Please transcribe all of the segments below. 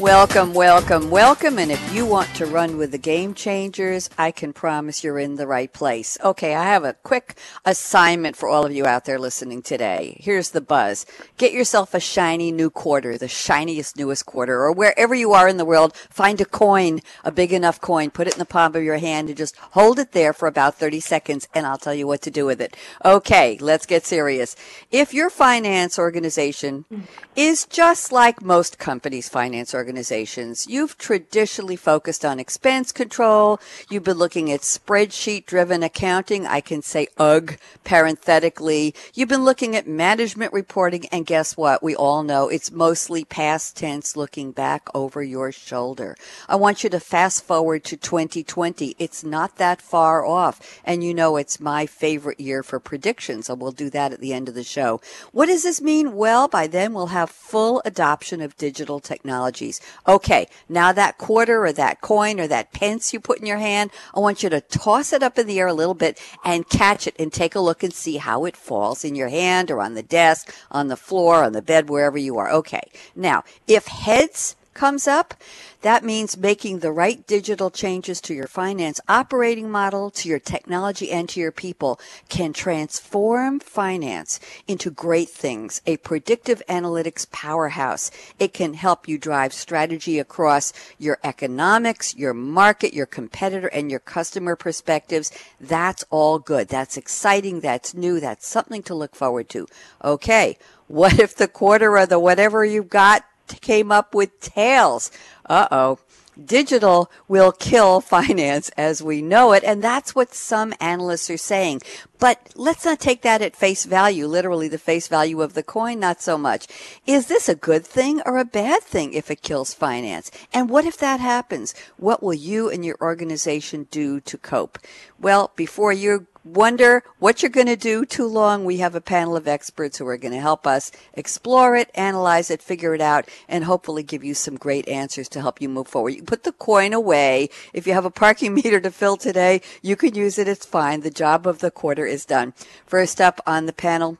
Welcome, welcome, welcome. And if you want to run with the game changers, I can promise you're in the right place. Okay, I have a quick assignment for all of you out there listening today. Here's the buzz. Get yourself a shiny new quarter, the shiniest, newest quarter, or wherever you are in the world, find a coin, a big enough coin, put it in the palm of your hand and just hold it there for about 30 seconds and I'll tell you what to do with it. Okay, let's get serious. If your finance organization hmm. is just like most companies' finance organizations, organizations. You've traditionally focused on expense control. You've been looking at spreadsheet driven accounting. I can say ugh parenthetically. You've been looking at management reporting. And guess what? We all know it's mostly past tense looking back over your shoulder. I want you to fast forward to 2020. It's not that far off. And you know, it's my favorite year for predictions. So we'll do that at the end of the show. What does this mean? Well, by then we'll have full adoption of digital technologies. Okay, now that quarter or that coin or that pence you put in your hand, I want you to toss it up in the air a little bit and catch it and take a look and see how it falls in your hand or on the desk, on the floor, on the bed, wherever you are. Okay. Now, if heads comes up, that means making the right digital changes to your finance operating model, to your technology, and to your people can transform finance into great things, a predictive analytics powerhouse. It can help you drive strategy across your economics, your market, your competitor, and your customer perspectives. That's all good. That's exciting. That's new. That's something to look forward to. Okay. What if the quarter or the whatever you've got came up with tails? Uh oh. Digital will kill finance as we know it, and that's what some analysts are saying. But let's not take that at face value, literally the face value of the coin, not so much. Is this a good thing or a bad thing if it kills finance? And what if that happens? What will you and your organization do to cope? Well, before you wonder what you're going to do too long, we have a panel of experts who are going to help us explore it, analyze it, figure it out, and hopefully give you some great answers to help you move forward. You put the coin away. If you have a parking meter to fill today, you can use it. It's fine. The job of the quarter is done. First up on the panel,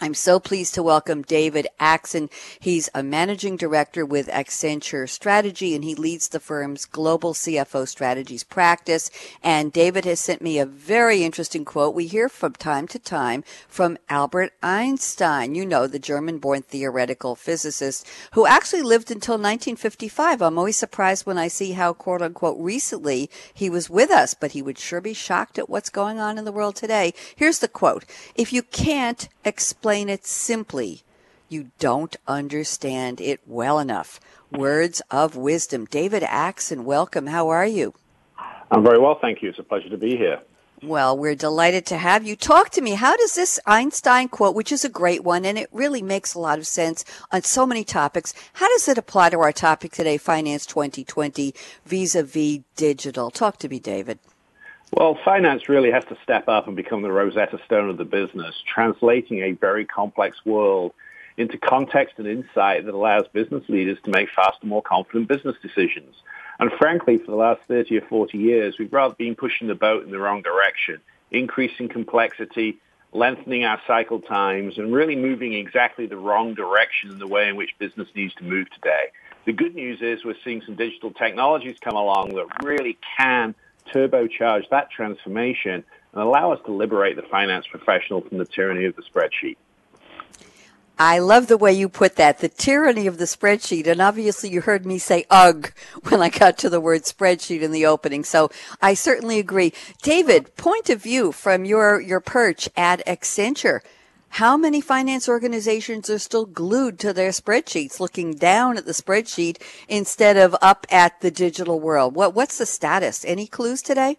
I'm so pleased to welcome David Axson. He's a managing director with Accenture Strategy and he leads the firm's global CFO strategies practice. And David has sent me a very interesting quote. We hear from time to time from Albert Einstein, you know, the German born theoretical physicist who actually lived until 1955. I'm always surprised when I see how quote unquote recently he was with us, but he would sure be shocked at what's going on in the world today. Here's the quote. If you can't explain it simply, you don't understand it well enough. Words of wisdom. David Axson, welcome. How are you? I'm very well, thank you. It's a pleasure to be here. Well, we're delighted to have you. Talk to me. How does this Einstein quote, which is a great one, and it really makes a lot of sense on so many topics, how does it apply to our topic today, Finance 2020, vis-a-vis digital? Talk to me, David. Well, finance really has to step up and become the Rosetta Stone of the business, translating a very complex world into context and insight that allows business leaders to make faster, more confident business decisions. And frankly, for the last 30 or 40 years, we've rather been pushing the boat in the wrong direction, increasing complexity, lengthening our cycle times, and really moving exactly the wrong direction in the way in which business needs to move today. The good news is we're seeing some digital technologies come along that really can turbocharge that transformation and allow us to liberate the finance professional from the tyranny of the spreadsheet. I love the way you put that, the tyranny of the spreadsheet. And obviously you heard me say ugh when I got to the word spreadsheet in the opening. So I certainly agree. David, point of view from your, your perch at Accenture. How many finance organizations are still glued to their spreadsheets, looking down at the spreadsheet instead of up at the digital world? What, what's the status? Any clues today?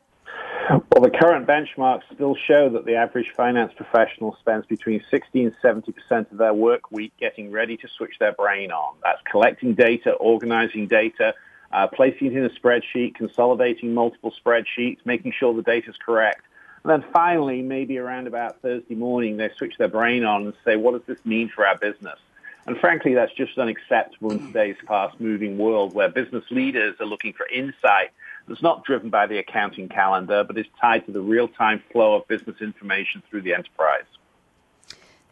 Well, the current benchmarks still show that the average finance professional spends between 60 and 70 percent of their work week getting ready to switch their brain on. That's collecting data, organizing data, uh, placing it in a spreadsheet, consolidating multiple spreadsheets, making sure the data is correct. And then finally, maybe around about Thursday morning, they switch their brain on and say, what does this mean for our business? And frankly, that's just unacceptable in today's fast-moving world where business leaders are looking for insight that's not driven by the accounting calendar, but is tied to the real-time flow of business information through the enterprise.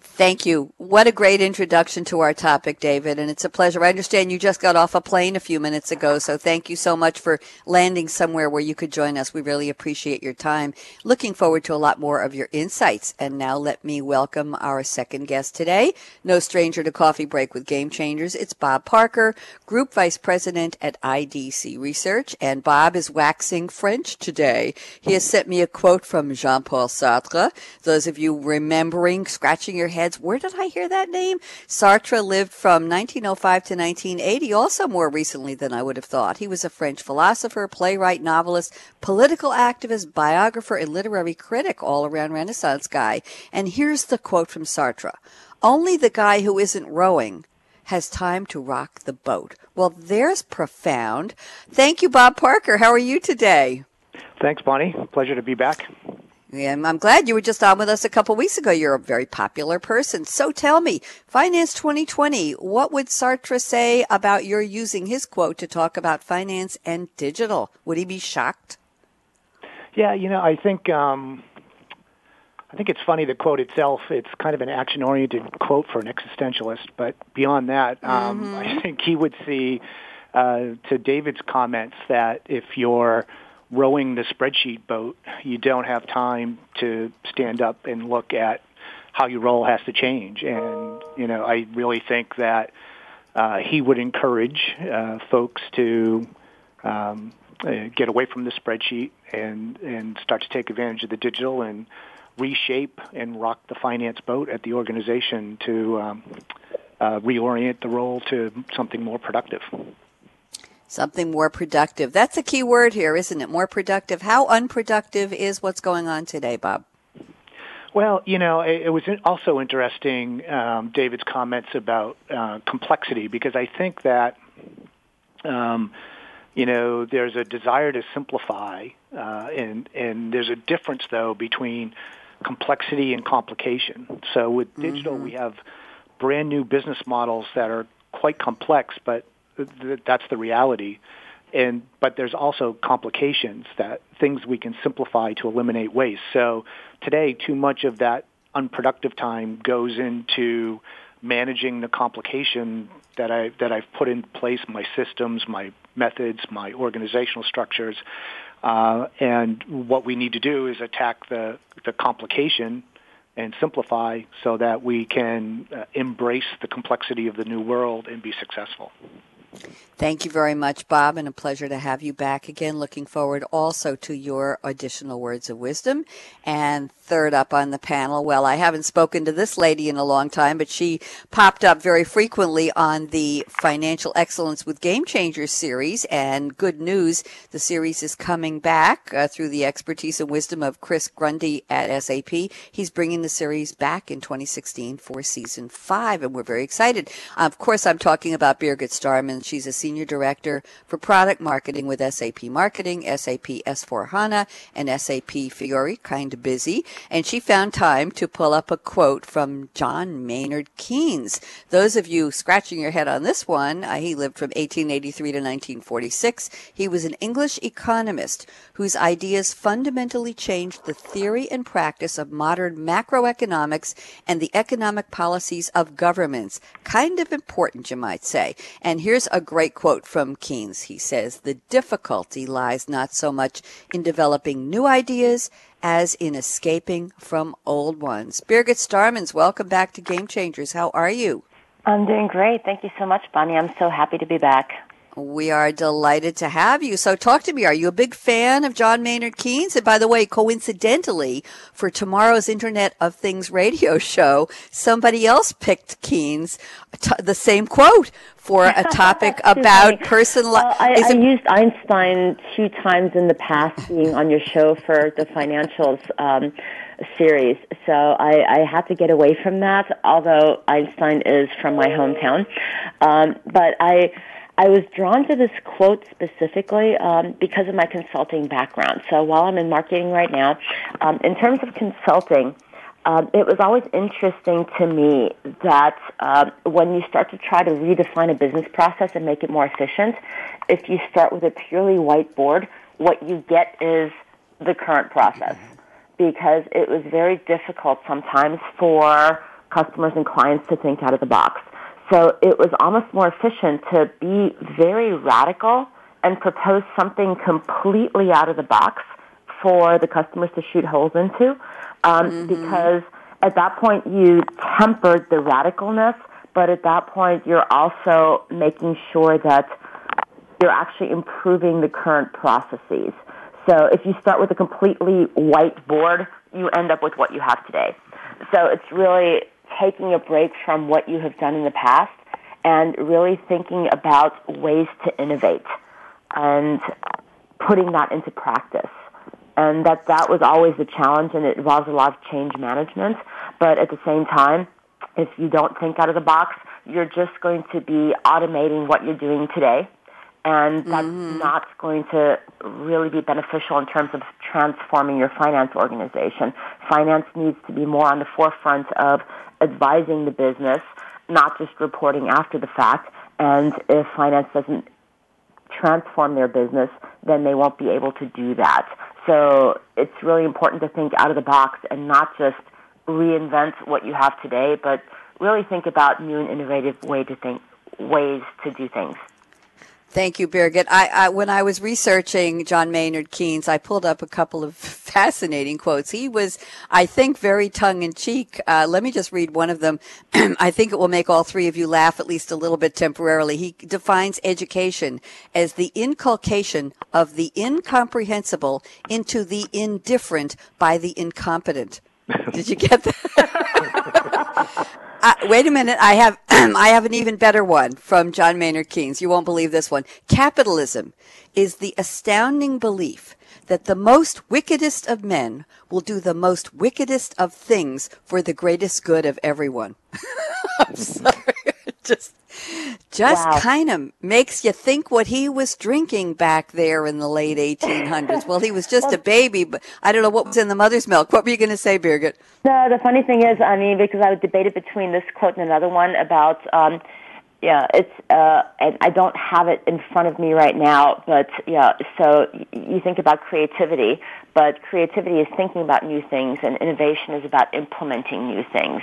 Thank you. What a great introduction to our topic, David, and it's a pleasure. I understand you just got off a plane a few minutes ago, so thank you so much for landing somewhere where you could join us. We really appreciate your time. Looking forward to a lot more of your insights. And now let me welcome our second guest today. No stranger to Coffee Break with Game Changers. It's Bob Parker, Group Vice President at IDC Research, and Bob is waxing French today. He has sent me a quote from Jean-Paul Sartre. Those of you remembering, scratching your heads. Where did I hear that name? Sartre lived from 1905 to 1980, also more recently than I would have thought. He was a French philosopher, playwright, novelist, political activist, biographer, and literary critic, all around Renaissance guy. And here's the quote from Sartre. Only the guy who isn't rowing has time to rock the boat. Well, there's profound. Thank you, Bob Parker. How are you today? Thanks, Bonnie. Pleasure to be back. And I'm glad you were just on with us a couple weeks ago. You're a very popular person. So tell me, Finance 2020, what would Sartre say about your using his quote to talk about finance and digital? Would he be shocked? Yeah, you know, I think um, I think it's funny the quote itself. It's kind of an action-oriented quote for an existentialist, but beyond that, um, mm-hmm. I think he would see uh, to David's comments that if you're rowing the spreadsheet boat, you don't have time to stand up and look at how your role has to change. And, you know, I really think that uh, he would encourage uh, folks to um, uh, get away from the spreadsheet and, and start to take advantage of the digital and reshape and rock the finance boat at the organization to um, uh, reorient the role to something more productive. Something more productive. That's a key word here, isn't it? More productive. How unproductive is what's going on today, Bob? Well, you know, it, it was also interesting, um, David's comments about uh, complexity, because I think that, um, you know, there's a desire to simplify, uh, and and there's a difference though between complexity and complication. So with digital, mm-hmm. we have brand new business models that are quite complex, but that's the reality. And but there's also complications that things we can simplify to eliminate waste. So today, too much of that unproductive time goes into managing the complication that I that I've put in place, my systems, my methods, my organizational structures. Uh, and what we need to do is attack the the complication and simplify so that we can uh, embrace the complexity of the new world and be successful. Thank you very much, Bob, and a pleasure to have you back again. Looking forward also to your additional words of wisdom. And third up on the panel, well, I haven't spoken to this lady in a long time, but she popped up very frequently on the Financial Excellence with Game Changers series. And good news, the series is coming back uh, through the expertise and wisdom of Chris Grundy at SAP. He's bringing the series back in 2016 for season five, and we're very excited. Of course, I'm talking about Birgit Starmanns She's a senior director for product marketing with SAP Marketing, SAP S/4HANA, and SAP Fiori, kind of busy. And she found time to pull up a quote from John Maynard Keynes. Those of you scratching your head on this one, uh, he lived from 1883 to 1946. He was an English economist whose ideas fundamentally changed the theory and practice of modern macroeconomics and the economic policies of governments. Kind of important, you might say. And here's a great quote from Keynes. He says, The difficulty lies not so much in developing new ideas as in escaping from old ones. Birgit Starmanns, welcome back to Game Changers. How are you? I'm doing great. Thank you so much, Bonnie. I'm so happy to be back. We are delighted to have you. So, talk to me. Are you a big fan of John Maynard Keynes? And by the way, coincidentally, for tomorrow's Internet of Things radio show, somebody else picked Keynes, t- the same quote for a topic about personal. Well, I, I used Einstein two times in the past, being on your show for the financials. Um, series. So I, I had to get away from that, although Einstein is from my hometown. Um, but I, I was drawn to this quote specifically um, because of my consulting background. So while I'm in marketing right now, um, in terms of consulting, um, it was always interesting to me that uh, when you start to try to redefine a business process and make it more efficient, if you start with a purely whiteboard, what you get is the current process because it was very difficult sometimes for customers and clients to think out of the box. So it was almost more efficient to be very radical and propose something completely out of the box for the customers to shoot holes into um, mm-hmm. because at that point you tempered the radicalness, but at that point you're also making sure that you're actually improving the current processes. So if you start with a completely white board, you end up with what you have today. So it's really taking a break from what you have done in the past and really thinking about ways to innovate and putting that into practice. And that that was always the challenge and it involves a lot of change management. But at the same time, if you don't think out of the box, you're just going to be automating what you're doing today and that's mm-hmm. not going to really be beneficial in terms of transforming your finance organization. Finance needs to be more on the forefront of advising the business, not just reporting after the fact. And if finance doesn't transform their business, then they won't be able to do that. So it's really important to think out of the box and not just reinvent what you have today, but really think about new and innovative way to think ways to do things. Thank you, Birgit. I, I, when I was researching John Maynard Keynes, I pulled up a couple of fascinating quotes. He was, I think, very tongue in cheek. Uh, let me just read one of them. I think it will make all three of you laugh at least a little bit temporarily. He defines education as the inculcation of the incomprehensible into the indifferent by the incompetent. Did you get that? Uh, wait a minute. I have I have an even better one from John Maynard Keynes. You won't believe this one. Capitalism is the astounding belief that the most wickedest of men will do the most wickedest of things for the greatest good of everyone. I'm sorry. Just just wow. kind of makes you think what he was drinking back there in the late 1800s. well, he was just a baby, but I don't know what was in the mother's milk. What were you going to say, Birgit? No, the funny thing is, I mean, because I debated between this quote and another one about, um, yeah, it's, uh, and I don't have it in front of me right now, but yeah, so you think about creativity, but creativity is thinking about new things and innovation is about implementing new things.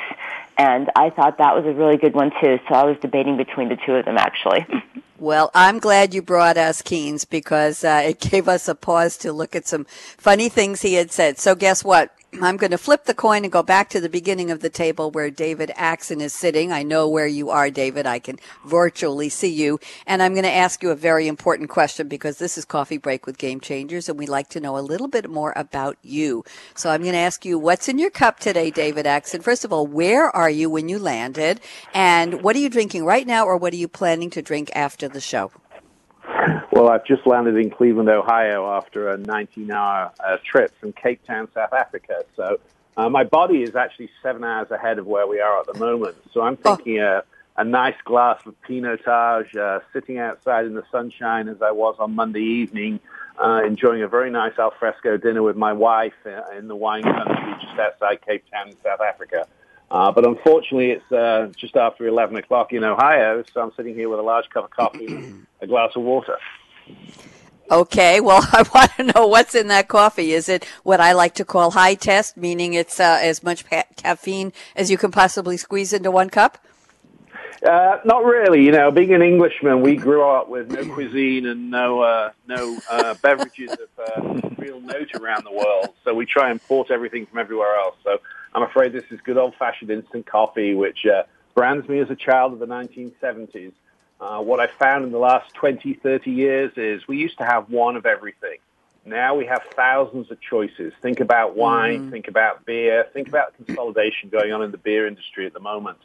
And I thought that was a really good one too. So I was debating between the two of them actually. Well, I'm glad you brought us Keynes because uh, it gave us a pause to look at some funny things he had said. So guess what? I'm going to flip the coin and go back to the beginning of the table where David Axson is sitting. I know where you are, David. I can virtually see you. And I'm going to ask you a very important question because this is Coffee Break with Game Changers and we'd like to know a little bit more about you. So I'm going to ask you what's in your cup today, David Axson. First of all, where are you when you landed? And what are you drinking right now or what are you planning to drink after the show? Well, I've just landed in Cleveland, Ohio after a 19-hour uh, trip from Cape Town, South Africa. So uh, my body is actually seven hours ahead of where we are at the moment. So I'm thinking oh. a, a nice glass of Pinotage, uh, sitting outside in the sunshine as I was on Monday evening, uh, enjoying a very nice alfresco dinner with my wife uh, in the wine country just outside Cape Town, South Africa. Uh, but unfortunately, it's uh, just after 11 o'clock in Ohio, so I'm sitting here with a large cup of coffee and a glass of water. Okay, well, I want to know what's in that coffee. Is it what I like to call high test, meaning it's uh, as much ca- caffeine as you can possibly squeeze into one cup? Uh, not really. You know, being an Englishman, we grew up with no cuisine and no uh, no uh, beverages of uh, real note around the world. So we try and import everything from everywhere else. So I'm afraid this is good old-fashioned instant coffee, which uh, brands me as a child of the 1970s. Uh, what I found in the last 20, 30 years is we used to have one of everything. Now we have thousands of choices. Think about wine, mm. think about beer, think about consolidation going on in the beer industry at the moment.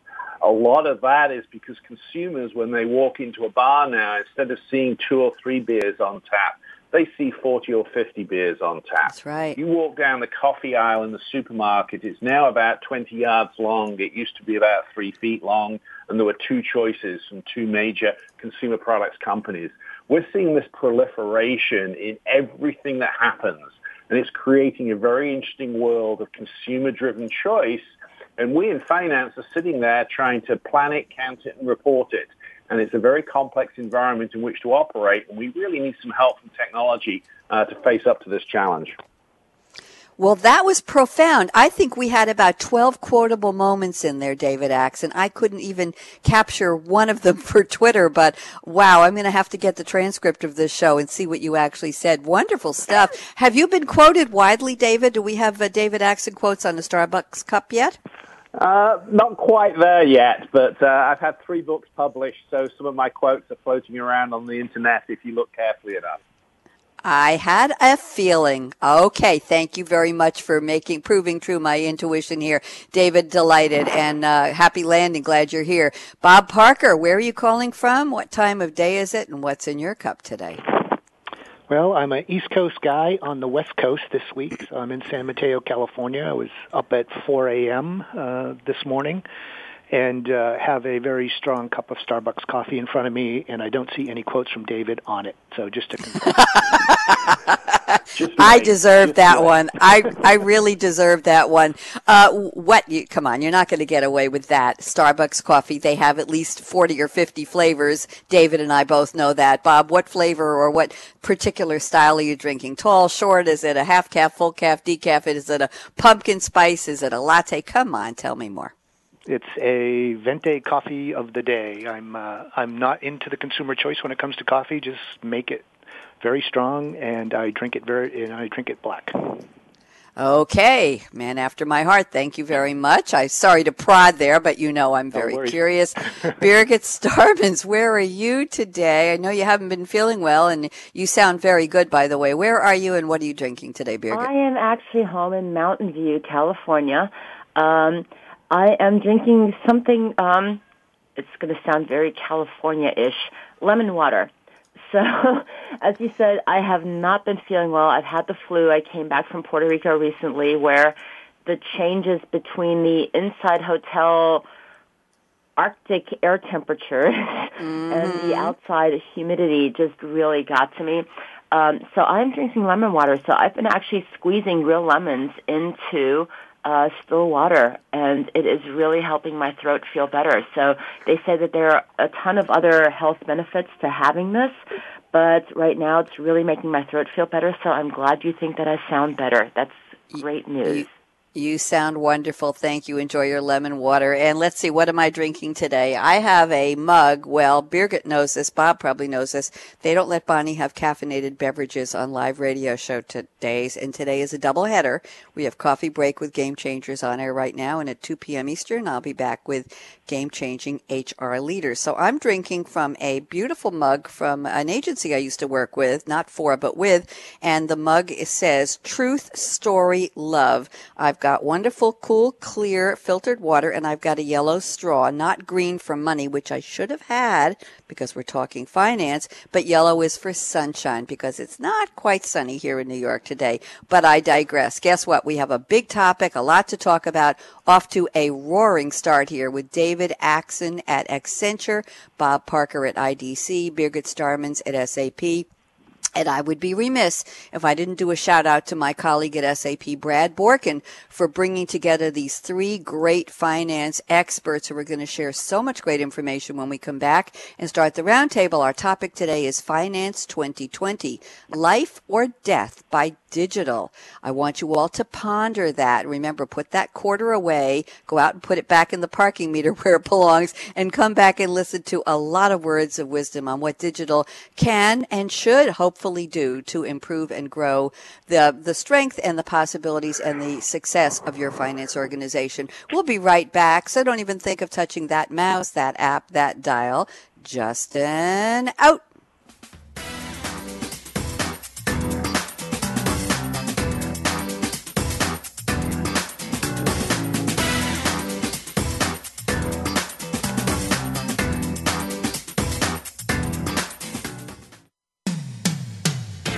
A lot of that is because consumers, when they walk into a bar now, instead of seeing two or three beers on tap, they see 40 or 50 beers on tap. That's right. You walk down the coffee aisle in the supermarket, it's now about 20 yards long. It used to be about three feet long, and there were two choices from two major consumer products companies. We're seeing this proliferation in everything that happens, and it's creating a very interesting world of consumer-driven choice. And we in finance are sitting there trying to plan it, count it, and report it and it's a very complex environment in which to operate, and we really need some help from technology uh, to face up to this challenge. Well, that was profound. I think we had about 12 quotable moments in there, David Axe, and I couldn't even capture one of them for Twitter, but wow, I'm going to have to get the transcript of this show and see what you actually said. Wonderful stuff. Have you been quoted widely, David? Do we have uh, David Axson quotes on the Starbucks cup yet? Uh, not quite there yet, but uh, I've had three books published, so some of my quotes are floating around on the internet if you look carefully enough. I had a feeling. Okay, thank you very much for making proving true my intuition here, David. Delighted and uh, happy landing. Glad you're here, Bob Parker. Where are you calling from? What time of day is it, and what's in your cup today? Well, I'm an East Coast guy on the West Coast this week. So I'm in San Mateo, California. I was up at 4 a.m. Uh, this morning and uh, have a very strong cup of Starbucks coffee in front of me, and I don't see any quotes from David on it. So just to confirm. I deserve just that right. one. I I really deserve that one. Uh, what? You, come on, you're not going to get away with that. Starbucks coffee. They have at least forty or fifty flavors. David and I both know that. Bob, what flavor or what particular style are you drinking? Tall, short? Is it a half calf, full calf, decaf? Is it a pumpkin spice? Is it a latte? Come on, tell me more. It's a Venti coffee of the day. I'm uh, I'm not into the consumer choice when it comes to coffee. Just make it very strong, and I drink it very and I drink it black. Okay, man after my heart. Thank you very much. I'm sorry to prod there, but you know I'm very curious. Birgit Starmanns, where are you today? I know you haven't been feeling well, and you sound very good, by the way. Where are you, and what are you drinking today, Birgit? I am actually home in Mountain View, California. Um, I am drinking something, um, it's going to sound very California-ish, lemon water. So, as you said, I have not been feeling well. I've had the flu. I came back from Puerto Rico recently where the changes between the inside hotel Arctic air temperatures mm-hmm. and the mm-hmm. outside humidity just really got to me. Um, so I'm drinking lemon water. So I've been actually squeezing real lemons into uh, still water, and it is really helping my throat feel better. So they say that there are a ton of other health benefits to having this, but right now it's really making my throat feel better. So I'm glad you think that I sound better. That's great news. You sound wonderful. Thank you. Enjoy your lemon water. And let's see, what am I drinking today? I have a mug. Well, Birgit knows this. Bob probably knows this. They don't let Bonnie have caffeinated beverages on live radio show todays. And today is a double header. We have coffee break with Game Changers on air right now. And at 2 p.m. Eastern, I'll be back with game changing HR leaders. So I'm drinking from a beautiful mug from an agency I used to work with, not for, but with. And the mug says truth, story, love. I've got wonderful, cool, clear, filtered water, and I've got a yellow straw, not green for money, which I should have had because we're talking finance, but yellow is for sunshine because it's not quite sunny here in New York today. But I digress. Guess what? We have a big topic, a lot to talk about. Off to a roaring start here with David Axson at Accenture, Bob Parker at IDC, Birgit Starmanns at SAP. And I would be remiss if I didn't do a shout out to my colleague at SAP, Brad Borkin, for bringing together these three great finance experts who are going to share so much great information when we come back and start the roundtable. Our topic today is Finance 2020, Life or Death by digital. I want you all to ponder that. Remember, put that quarter away, go out and put it back in the parking meter where it belongs, and come back and listen to a lot of words of wisdom on what digital can and should hopefully do to improve and grow the, the strength and the possibilities and the success of your finance organization. We'll be right back, so don't even think of touching that mouse, that app, that dial. Justin out.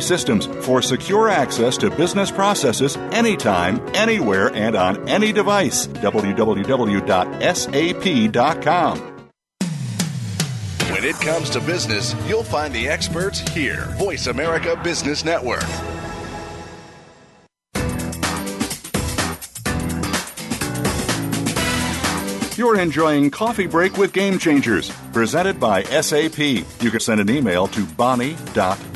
systems for secure access to business processes anytime anywhere, and on any device. www.sap.com. When it comes to business, you'll find the experts here. Voice America Business Network. You're enjoying Coffee Break with Game Changers, presented by SAP. You can send an email to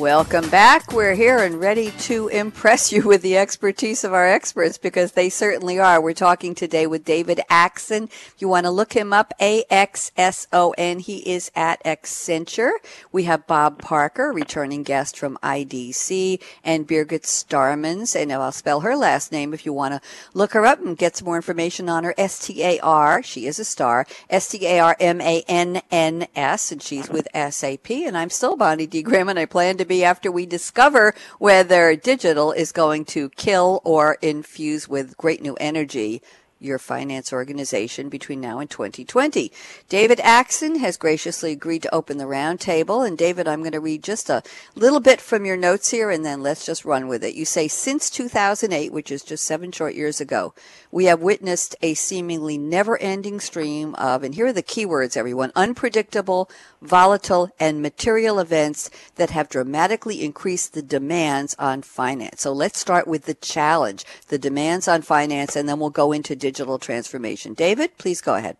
Welcome back. We're here and ready to impress you with the expertise of our experts because they certainly are. We're talking today with David Axson. If you want to look him up, A-X-S-O-N. He is at Accenture. We have Bob Parker, returning guest from IDC, and Birgit Starmanns. And I'll spell her last name if you want to look her up and get some more information on her. S-T-A-R. She is a star. S-T-A-R-M-A-N-N-S. And she's with SAP. And I'm still Bonnie D. Graham and I plan to be after we discover whether digital is going to kill or infuse with great new energy your finance organization between now and 2020. David Axson has graciously agreed to open the roundtable. And David, I'm going to read just a little bit from your notes here and then let's just run with it. You say, since 2008, which is just seven short years ago, we have witnessed a seemingly never ending stream of, and here are the keywords, everyone, unpredictable, volatile, and material events that have dramatically increased the demands on finance. So let's start with the challenge, the demands on finance, and then we'll go into digital transformation. David, please go ahead.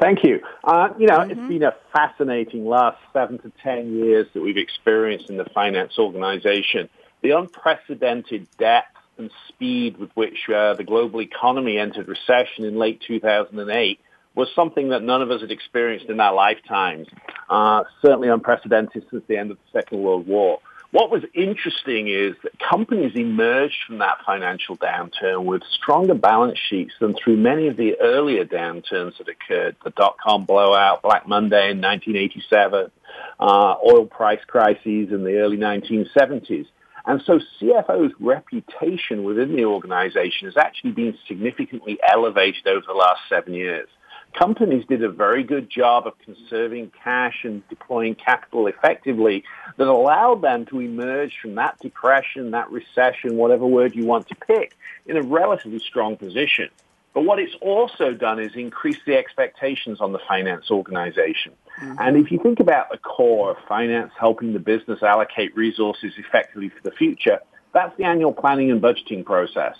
Thank you. Uh, you know, mm-hmm. it's been a fascinating last seven to ten years that we've experienced in the finance organization. The unprecedented depth and speed with which uh, the global economy entered recession in late 2008 was something that none of us had experienced in our lifetimes. Uh, certainly unprecedented since the end of the Second World War. What was interesting is that companies emerged from that financial downturn with stronger balance sheets than through many of the earlier downturns that occurred, the dot-com blowout, Black Monday in 1987, uh, oil price crises in the early 1970s. And so CFO's reputation within the organization has actually been significantly elevated over the last seven years companies did a very good job of conserving cash and deploying capital effectively that allowed them to emerge from that depression, that recession, whatever word you want to pick, in a relatively strong position. But what it's also done is increase the expectations on the finance organization. Mm-hmm. And if you think about the core of finance helping the business allocate resources effectively for the future, that's the annual planning and budgeting process.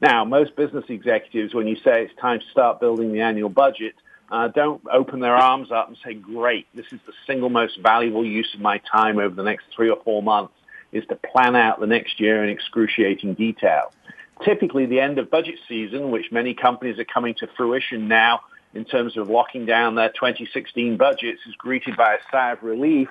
Now, most business executives, when you say it's time to start building the annual budget, uh, don't open their arms up and say, great, this is the single most valuable use of my time over the next three or four months is to plan out the next year in excruciating detail. typically the end of budget season, which many companies are coming to fruition now in terms of locking down their 2016 budgets, is greeted by a sigh of relief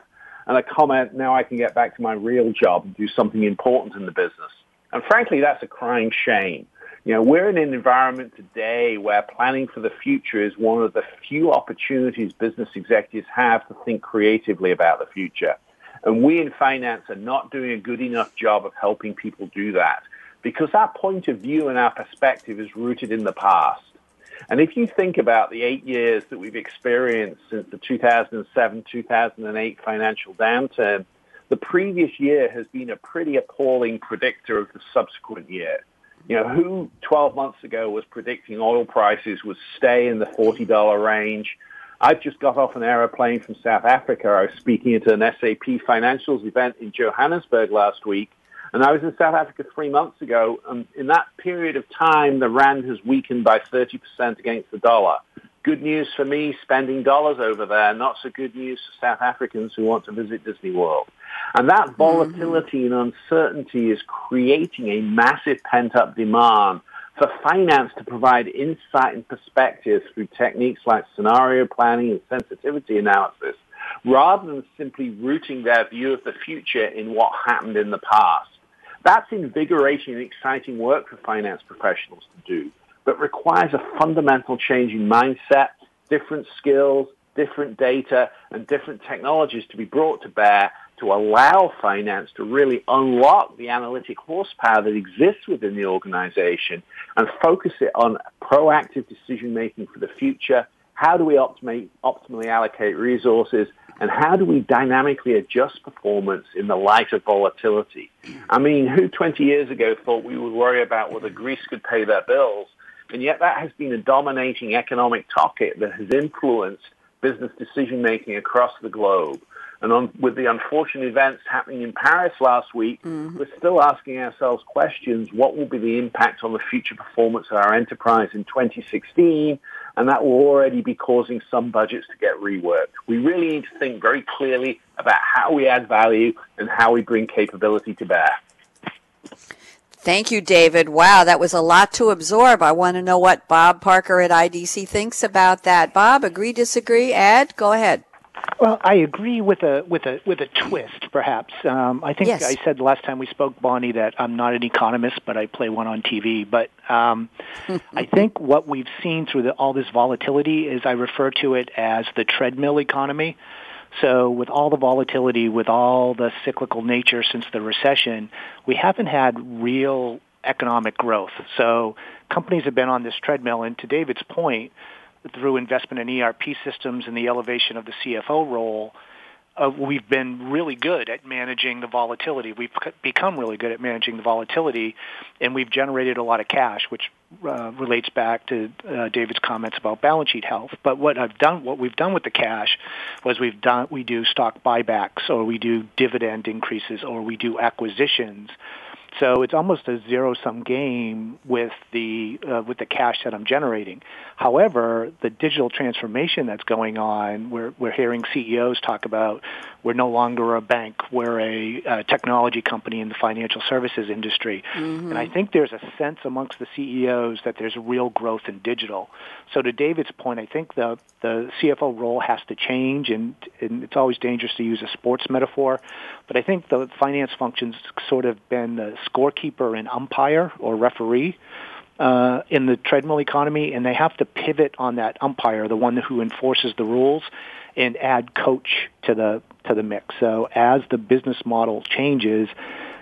and a comment, now I can get back to my real job and do something important in the business. And frankly, that's a crying shame. You know, we're in an environment today where planning for the future is one of the few opportunities business executives have to think creatively about the future. And we in finance are not doing a good enough job of helping people do that because our point of view and our perspective is rooted in the past. And if you think about the eight years that we've experienced since the 2007-2008 financial downturn, the previous year has been a pretty appalling predictor of the subsequent year. You know, who 12 months ago was predicting oil prices would stay in the $40 range? I've just got off an aeroplane from South Africa. I was speaking at an SAP Financials event in Johannesburg last week, and I was in South Africa three months ago, and in that period of time, the rand has weakened by 30% against the dollar. Good news for me spending dollars over there, not so good news for South Africans who want to visit Disney World. And that mm-hmm. volatility mm-hmm. and uncertainty is creating a massive pent-up demand for finance to provide insight and perspective through techniques like scenario planning and sensitivity analysis, rather than simply rooting their view of the future in what happened in the past. That's invigorating and exciting work for finance professionals to do, but requires a fundamental change in mindset, different skills, different data, and different technologies to be brought to bear to allow finance to really unlock the analytic horsepower that exists within the organization and focus it on proactive decision making for the future. How do we optimally, optimally allocate resources and how do we dynamically adjust performance in the light of volatility? I mean, who 20 years ago thought we would worry about whether Greece could pay their bills? And yet that has been a dominating economic topic that has influenced business decision making across the globe. And on, with the unfortunate events happening in Paris last week, mm-hmm. we're still asking ourselves questions. What will be the impact on the future performance of our enterprise in 2016? And that will already be causing some budgets to get reworked. We really need to think very clearly about how we add value and how we bring capability to bear. Thank you, David. Wow, that was a lot to absorb. I want to know what Bob Parker at IDC thinks about that. Bob, agree, disagree? Ed, go ahead. Well, I agree with a with a with a twist, perhaps. Um, I think yes. I said the last time we spoke, Bonnie, that I'm not an economist, but I play one on TV. But um, I think what we've seen through the, all this volatility is I refer to it as the treadmill economy. So with all the volatility, with all the cyclical nature since the recession, we haven't had real economic growth. So companies have been on this treadmill, and to David's point through investment in ERP systems and the elevation of the CFO role, uh, we've been really good at managing the volatility. We've become really good at managing the volatility, and we've generated a lot of cash, which uh, relates back to uh, David's comments about balance sheet health. But what I've done, what we've done with the cash, was we've done we do stock buybacks, or we do dividend increases, or we do acquisitions so it's almost a zero sum game with the uh, with the cash that I'm generating. However, the digital transformation that's going on, we're we're hearing CEOs talk about we're no longer a bank, we're a, a technology company in the financial services industry. Mm-hmm. And I think there's a sense amongst the CEOs that there's real growth in digital. So to David's point, I think the the CFO role has to change, and, and it's always dangerous to use a sports metaphor, but I think the finance function's sort of been the scorekeeper and umpire or referee uh, in the treadmill economy, and they have to pivot on that umpire, the one who enforces the rules, and add coach to the to the mix. So as the business model changes,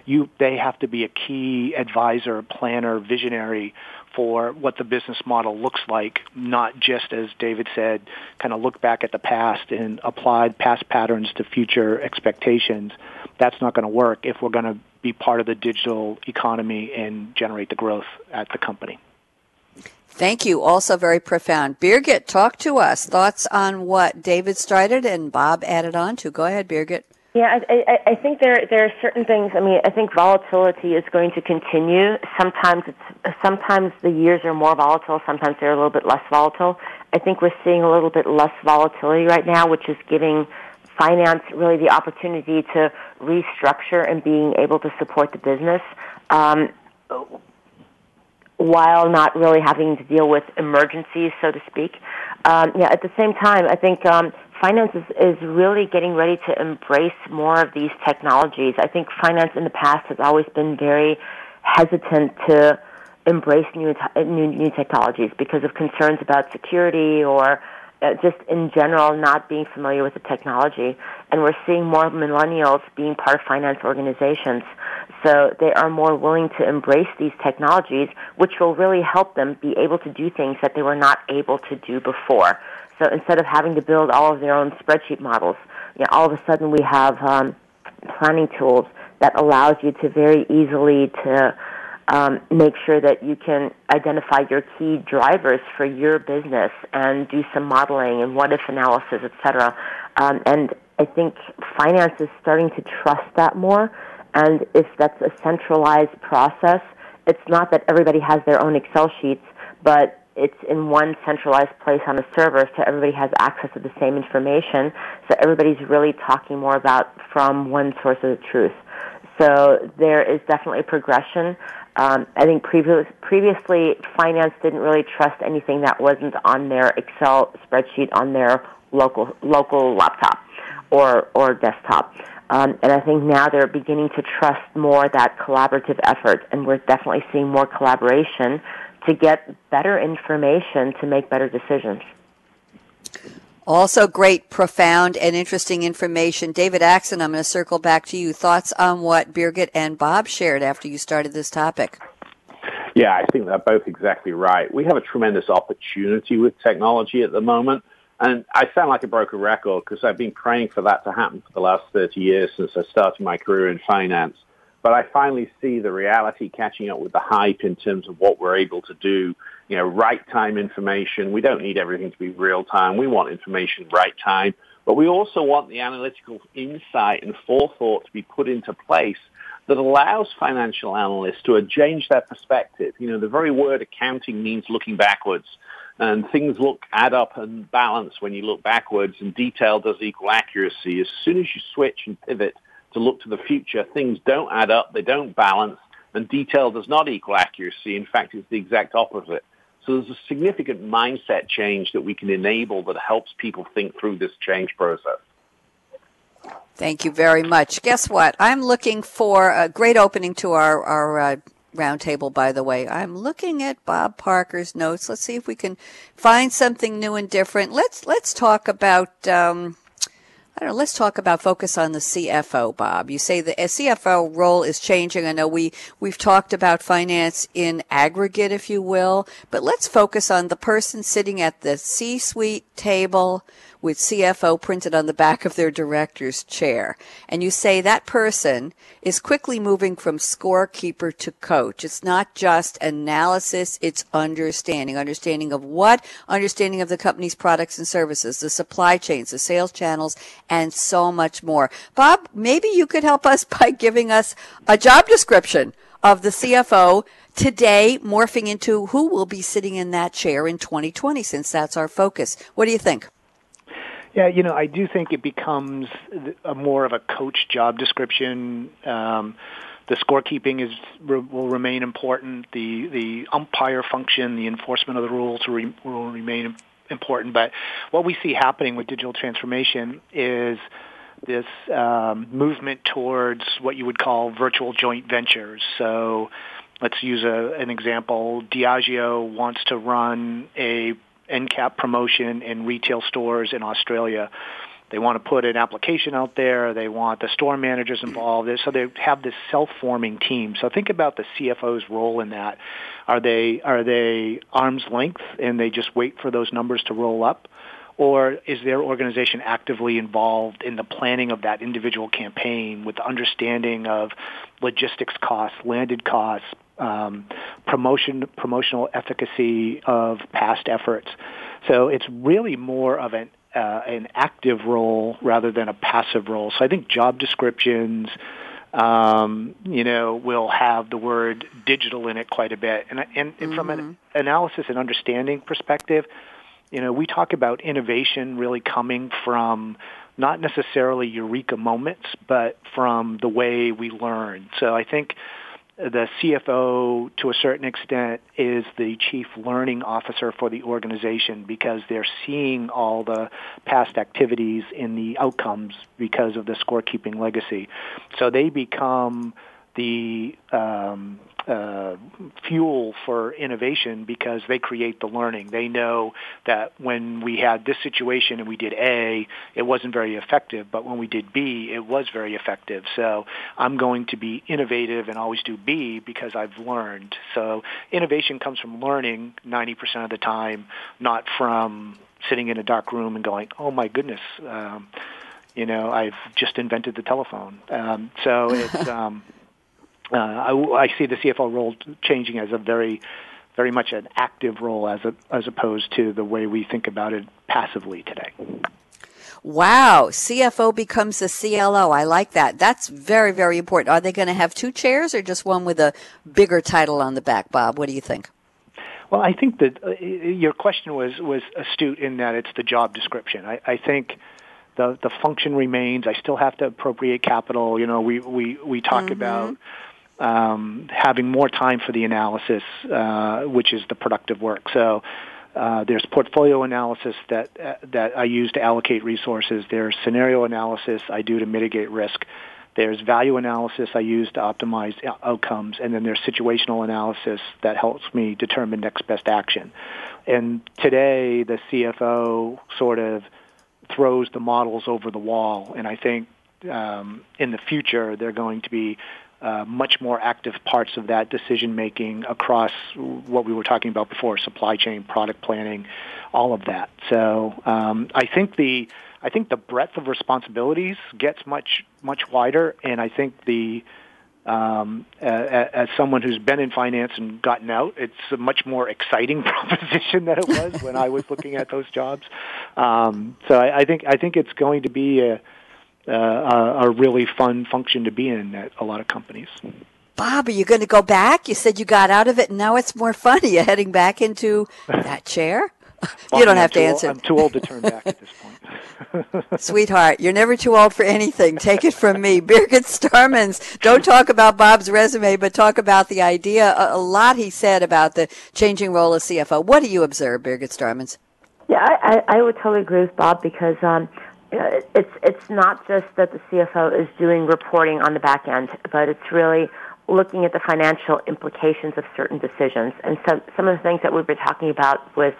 you they have to be a key advisor, planner, visionary for what the business model looks like, not just as David said, kind of look back at the past and apply past patterns to future expectations. That's not going to work if we're going to be part of the digital economy and generate the growth at the company. Thank you. Also very profound. Birgit, talk to us. Thoughts on what David started and Bob added on to. Go ahead, Birgit. Yeah, I, I, I think there there are certain things. I mean, I think volatility is going to continue. Sometimes it's sometimes the years are more volatile. Sometimes they're a little bit less volatile. I think we're seeing a little bit less volatility right now, which is giving finance really the opportunity to restructure and being able to support the business. Um, while not really having to deal with emergencies, so to speak. Um, yeah, at the same time, I think um, finance is, is really getting ready to embrace more of these technologies. I think finance in the past has always been very hesitant to embrace new, new, new technologies because of concerns about security or uh, just in general not being familiar with the technology. And we're seeing more millennials being part of finance organizations. So they are more willing to embrace these technologies, which will really help them be able to do things that they were not able to do before. So instead of having to build all of their own spreadsheet models, you know, all of a sudden we have um, planning tools that allows you to very easily to um, make sure that you can identify your key drivers for your business and do some modeling and what if analysis, et cetera. Um, and I think finance is starting to trust that more. And if that's a centralized process, it's not that everybody has their own Excel sheets, but it's in one centralized place on a server so everybody has access to the same information. So everybody's really talking more about from one source of the truth. So there is definitely progression. Um, I think previous, previously finance didn't really trust anything that wasn't on their Excel spreadsheet on their local local laptop or or desktop. Um, and I think now they're beginning to trust more that collaborative effort, and we're definitely seeing more collaboration to get better information to make better decisions. Also, great, profound, and interesting information. David Axson, I'm going to circle back to you. Thoughts on what Birgit and Bob shared after you started this topic? Yeah, I think they're both exactly right. We have a tremendous opportunity with technology at the moment. And I sound like a broken record because I've been praying for that to happen for the last 30 years since I started my career in finance. But I finally see the reality catching up with the hype in terms of what we're able to do. You know, right time information. We don't need everything to be real time. We want information right time. But we also want the analytical insight and forethought to be put into place that allows financial analysts to change their perspective. You know, the very word accounting means looking backwards. And things look add up and balance when you look backwards, and detail does equal accuracy. As soon as you switch and pivot to look to the future, things don't add up, they don't balance, and detail does not equal accuracy. In fact, it's the exact opposite. So there's a significant mindset change that we can enable that helps people think through this change process. Thank you very much. Guess what? I'm looking for a great opening to our, our uh, roundtable, by the way. I'm looking at Bob Parker's notes. Let's see if we can find something new and different. Let's, let's talk about, um, I don't know. Let's talk about focus on the CFO, Bob. You say the CFO role is changing. I know we we've talked about finance in aggregate, if you will, but let's focus on the person sitting at the C-suite table with CFO printed on the back of their director's chair. And you say that person is quickly moving from scorekeeper to coach. It's not just analysis, it's understanding. Understanding of what? Understanding of the company's products and services, the supply chains, the sales channels, and so much more. Bob, maybe you could help us by giving us a job description of the CFO today morphing into who will be sitting in that chair in 2020 since that's our focus. What do you think? Yeah, you know, I do think it becomes a more of a coach job description. Um, the scorekeeping is will remain important. The the umpire function, the enforcement of the rules will, re, will remain important. But what we see happening with digital transformation is this um, movement towards what you would call virtual joint ventures. So let's use a, an example. Diageo wants to run a end cap promotion in retail stores in Australia. They want to put an application out there. They want the store managers involved. So they have this self-forming team. So think about the CFO's role in that. Are they are they arm's length and they just wait for those numbers to roll up? Or is their organization actively involved in the planning of that individual campaign with the understanding of logistics costs, landed costs, um, promotion, promotional efficacy of past efforts. So it's really more of an uh, an active role rather than a passive role. So I think job descriptions, um, you know, will have the word digital in it quite a bit. And, and, and mm-hmm. from an mm-hmm. analysis and understanding perspective, you know, we talk about innovation really coming from not necessarily eureka moments, but from the way we learn. So I think the CFO, to a certain extent, is the chief learning officer for the organization because they're seeing all the past activities in the outcomes because of the scorekeeping legacy. So they become the um, uh, fuel for innovation because they create the learning. They know that when we had this situation and we did A, it wasn't very effective, but when we did B, it was very effective. So I'm going to be innovative and always do B because I've learned. So innovation comes from learning 90% of the time, not from sitting in a dark room and going, oh my goodness. Um, you know, I've just invented the telephone. Um, so it's um, uh, I, I see the CFO role changing as a very, very much an active role as a, as opposed to the way we think about it passively today. Wow, CFO becomes the CLO. I like that. That's very, very important. Are they going to have two chairs or just one with a bigger title on the back, Bob? What do you think? Well, I think that uh, your question was was astute in that it's the job description. I, I think the the function remains. I still have to appropriate capital. You know, we we we talk mm-hmm. about um, having more time for the analysis, uh, which is the productive work. So uh, there's portfolio analysis that uh, that I use to allocate resources. There's scenario analysis I do to mitigate risk. There's value analysis I use to optimize outcomes, and then there's situational analysis that helps me determine next best action. And today, the CFO sort of throws the models over the wall, and I think um, in the future they're going to be uh, much more active parts of that decision making across what we were talking about before supply chain product planning all of that so um, i think the i think the breadth of responsibilities gets much much wider and i think the um, as someone who's been in finance and gotten out, it's a much more exciting proposition than it was when I was looking at those jobs. Um, so I, I think I think it's going to be a, uh, a, a really fun function to be in at a lot of companies. Bob, are you going to go back? You said you got out of it, and now it's more fun. Are you heading back into that chair? Well, you don't I'm have to answer. Old, I'm too old to turn back at this point. Sweetheart, you're never too old for anything. Take it from me. Birgit Starmanns, don't talk about Bob's resume, but talk about the idea. A, a, lot he said about the changing role of CFO. What do you observe, Birgit Starmanns? Yeah, I, I, I would totally agree with Bob because um, it's it's not just that the CFO is doing reporting on the back end, but it's really looking at the financial implications of certain decisions. And some some of the things that we've been talking about with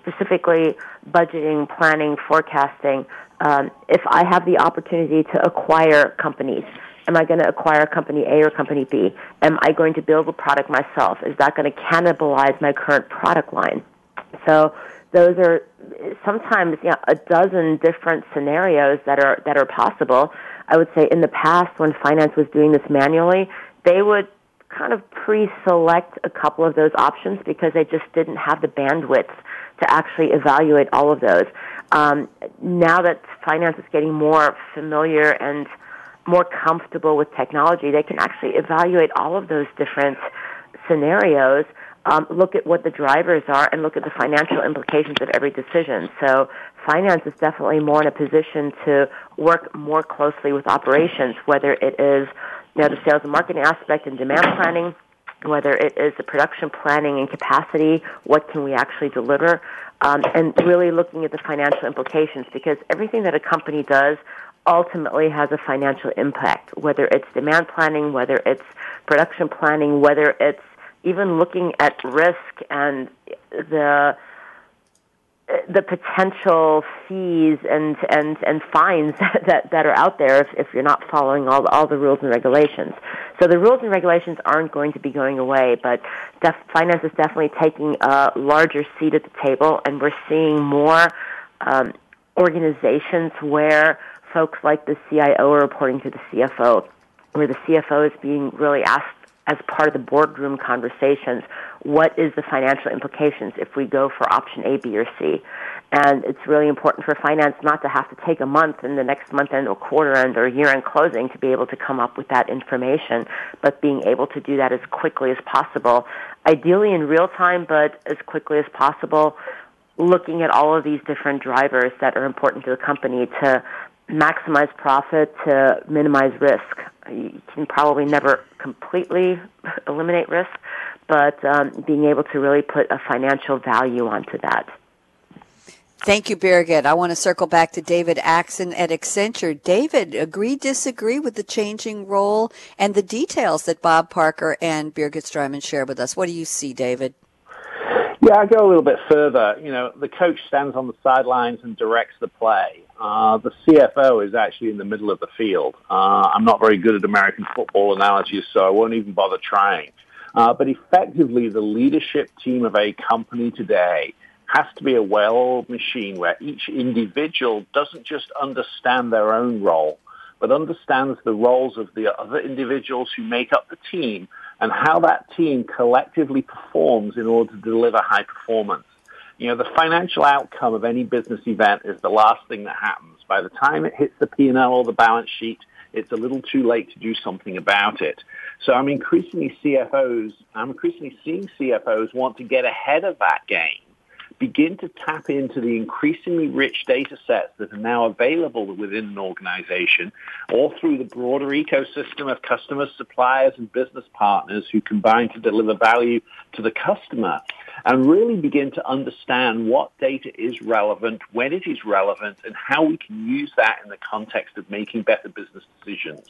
specifically budgeting, planning, forecasting. Um, if I have the opportunity to acquire companies, am I going to acquire company A or company B? Am I going to build a product myself? Is that going to cannibalize my current product line? So those are sometimes you know, a dozen different scenarios that are that are possible. I would say in the past when finance was doing this manually, they would kind of pre-select a couple of those options because they just didn't have the bandwidth to actually evaluate all of those. Um, now that finance is getting more familiar and more comfortable with technology, they can actually evaluate all of those different scenarios um, look at what the drivers are and look at the financial implications of every decision. So finance is definitely more in a position to work more closely with operations, whether it is you know, the sales and marketing aspect and demand planning, whether it is the production planning and capacity, what can we actually deliver, um, and really looking at the financial implications because everything that a company does ultimately has a financial impact, whether it's demand planning, whether it's production planning, whether it's even looking at risk and the the potential fees and, and, and fines that, that are out there if, if you're not following all, all the rules and regulations. So the rules and regulations aren't going to be going away, but def- finance is definitely taking a larger seat at the table, and we're seeing more um, organizations where folks like the CIO are reporting to the CFO, where the CFO is being really asked as part of the boardroom conversations, what is the financial implications if we go for option A, B, or C? And it's really important for finance not to have to take a month and the next month end or quarter end or year end closing to be able to come up with that information, but being able to do that as quickly as possible, ideally in real time, but as quickly as possible, looking at all of these different drivers that are important to the company to maximize profit to minimize risk. You can probably never completely eliminate risk, but um, being able to really put a financial value onto that. Thank you, Birgit. I want to circle back to David Axson at Accenture. David, agree, disagree with the changing role and the details that Bob Parker and Birgit Starmanns share with us. What do you see, David? Yeah, I go a little bit further. You know, the coach stands on the sidelines and directs the play. Uh, the CFO is actually in the middle of the field. Uh, I'm not very good at American football analogies, so I won't even bother trying. Uh, but effectively, the leadership team of a company today has to be a well-oiled machine where each individual doesn't just understand their own role, but understands the roles of the other individuals who make up the team and how that team collectively performs in order to deliver high performance. You know, the financial outcome of any business event is the last thing that happens. By the time it hits the P&L or the balance sheet, it's a little too late to do something about it. So I'm increasingly CFOs, I'm increasingly seeing CFOs want to get ahead of that game begin to tap into the increasingly rich data sets that are now available within an organization or through the broader ecosystem of customers, suppliers, and business partners who combine to deliver value to the customer and really begin to understand what data is relevant, when it is relevant, and how we can use that in the context of making better business decisions.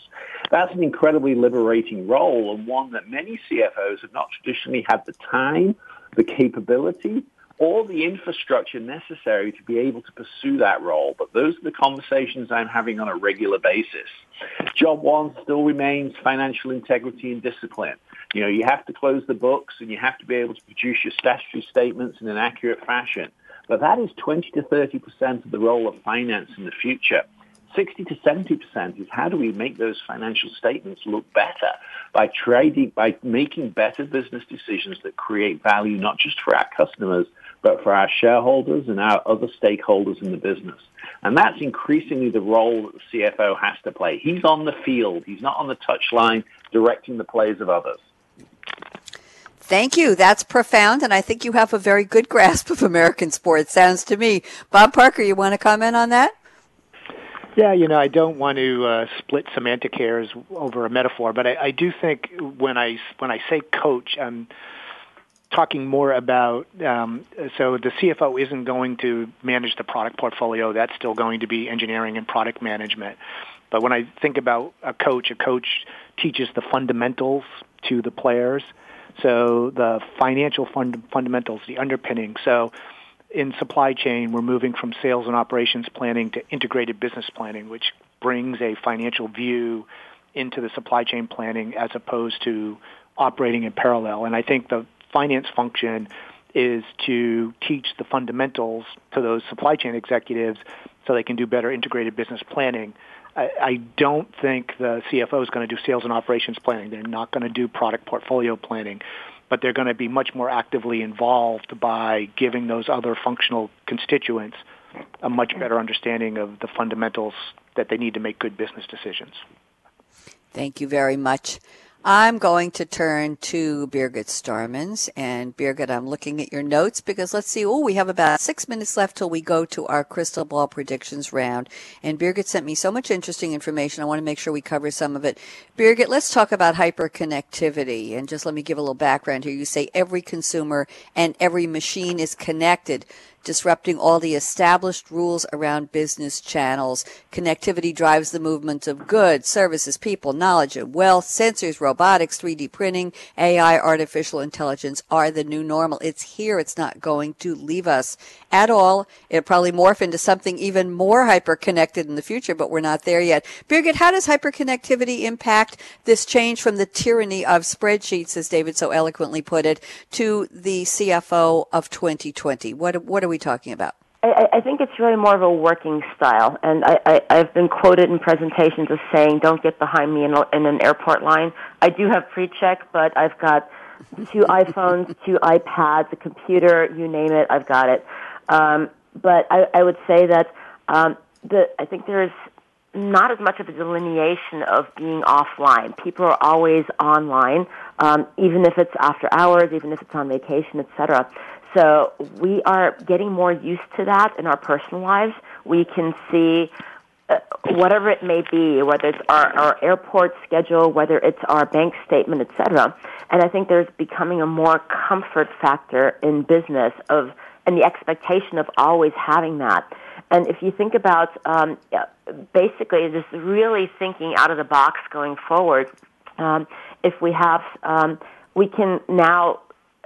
That's an incredibly liberating role and one that many CFOs have not traditionally had the time, the capability, all the infrastructure necessary to be able to pursue that role. But those are the conversations I'm having on a regular basis. Job one still remains financial integrity and discipline. You know, you have to close the books and you have to be able to produce your statutory statements in an accurate fashion. But that is 20 to 30% of the role of finance in the future. 60 to 70% is how do we make those financial statements look better by trading, by making better business decisions that create value not just for our customers, but for our shareholders and our other stakeholders in the business. And that's increasingly the role that the CFO has to play. He's on the field. He's not on the touchline directing the plays of others. Thank you. That's profound, and I think you have a very good grasp of American sports, sounds to me. Bob Parker, you want to comment on that? Yeah, you know, I don't want to uh, split semantic hairs over a metaphor, but I, I do think when I when I say coach, I'm talking more about. Um, so the CFO isn't going to manage the product portfolio; that's still going to be engineering and product management. But when I think about a coach, a coach teaches the fundamentals to the players. So the financial fund- fundamentals, the underpinning. So in supply chain, we're moving from sales and operations planning to integrated business planning, which brings a financial view into the supply chain planning as opposed to operating in parallel. And I think the finance function is to teach the fundamentals to those supply chain executives so they can do better integrated business planning. I, I don't think the CFO is going to do sales and operations planning. They're not going to do product portfolio planning but they're going to be much more actively involved by giving those other functional constituents a much better understanding of the fundamentals that they need to make good business decisions. Thank you very much. I'm going to turn to Birgit Starmanns. And Birgit, I'm looking at your notes because let's see. Oh, we have about six minutes left till we go to our crystal ball predictions round. And Birgit sent me so much interesting information. I want to make sure we cover some of it. Birgit, let's talk about hyperconnectivity. And just let me give a little background here. You say every consumer and every machine is connected disrupting all the established rules around business channels. Connectivity drives the movement of goods, services, people, knowledge, and wealth. Sensors, robotics, 3D printing, AI, artificial intelligence are the new normal. It's here. It's not going to leave us at all. It'll probably morph into something even more hyper connected in the future, but we're not there yet. Birgit, how does hyperconnectivity impact this change from the tyranny of spreadsheets, as David so eloquently put it, to the CFO of 2020? What, what are we talking about? I, I think it's really more of a working style, and I, I, I've been quoted in presentations as saying, "Don't get behind me in, in an airport line." I do have pre-check, but I've got two iPhones, two iPads, a computer, you name it, I've got it. Um, but I, I would say that um, the I think there's not as much of a delineation of being offline. People are always online, um, even if it's after hours, even if it's on vacation, etc. So we are getting more used to that in our personal lives. We can see uh, whatever it may be, whether it's our, our airport schedule, whether it's our bank statement, etc. And I think there's becoming a more comfort factor in business of and the expectation of always having that. And if you think about um, basically just really thinking out of the box going forward, um, if we have, um, we can now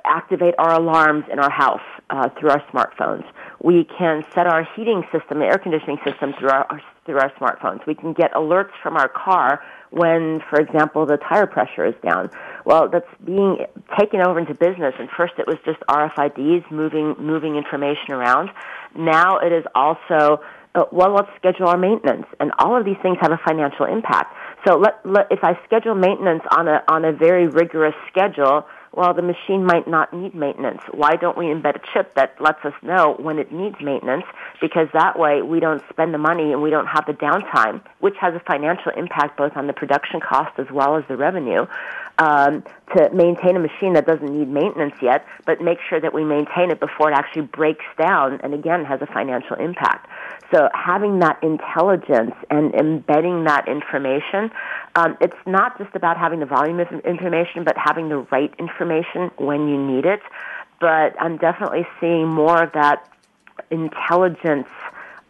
activate our alarms in our house uh, through our smartphones. We can set our heating system, air conditioning system through our through our smartphones. We can get alerts from our car when, for example, the tire pressure is down. Well, that's being taken over into business. And first, it was just RFIDs moving moving information around. Now it is also uh, well, let's schedule our maintenance, and all of these things have a financial impact. So, let, let, if I schedule maintenance on a on a very rigorous schedule, well, the machine might not need maintenance. Why don't we embed a chip that lets us know when it needs maintenance? Because that way we don't spend the money and we don't have the downtime, which has a financial impact both on the production cost as well as the revenue. Um, to maintain a machine that doesn't need maintenance yet, but make sure that we maintain it before it actually breaks down and again has a financial impact. So having that intelligence and embedding that information, um, it's not just about having the volume of information, but having the right information when you need it. But I'm definitely seeing more of that intelligence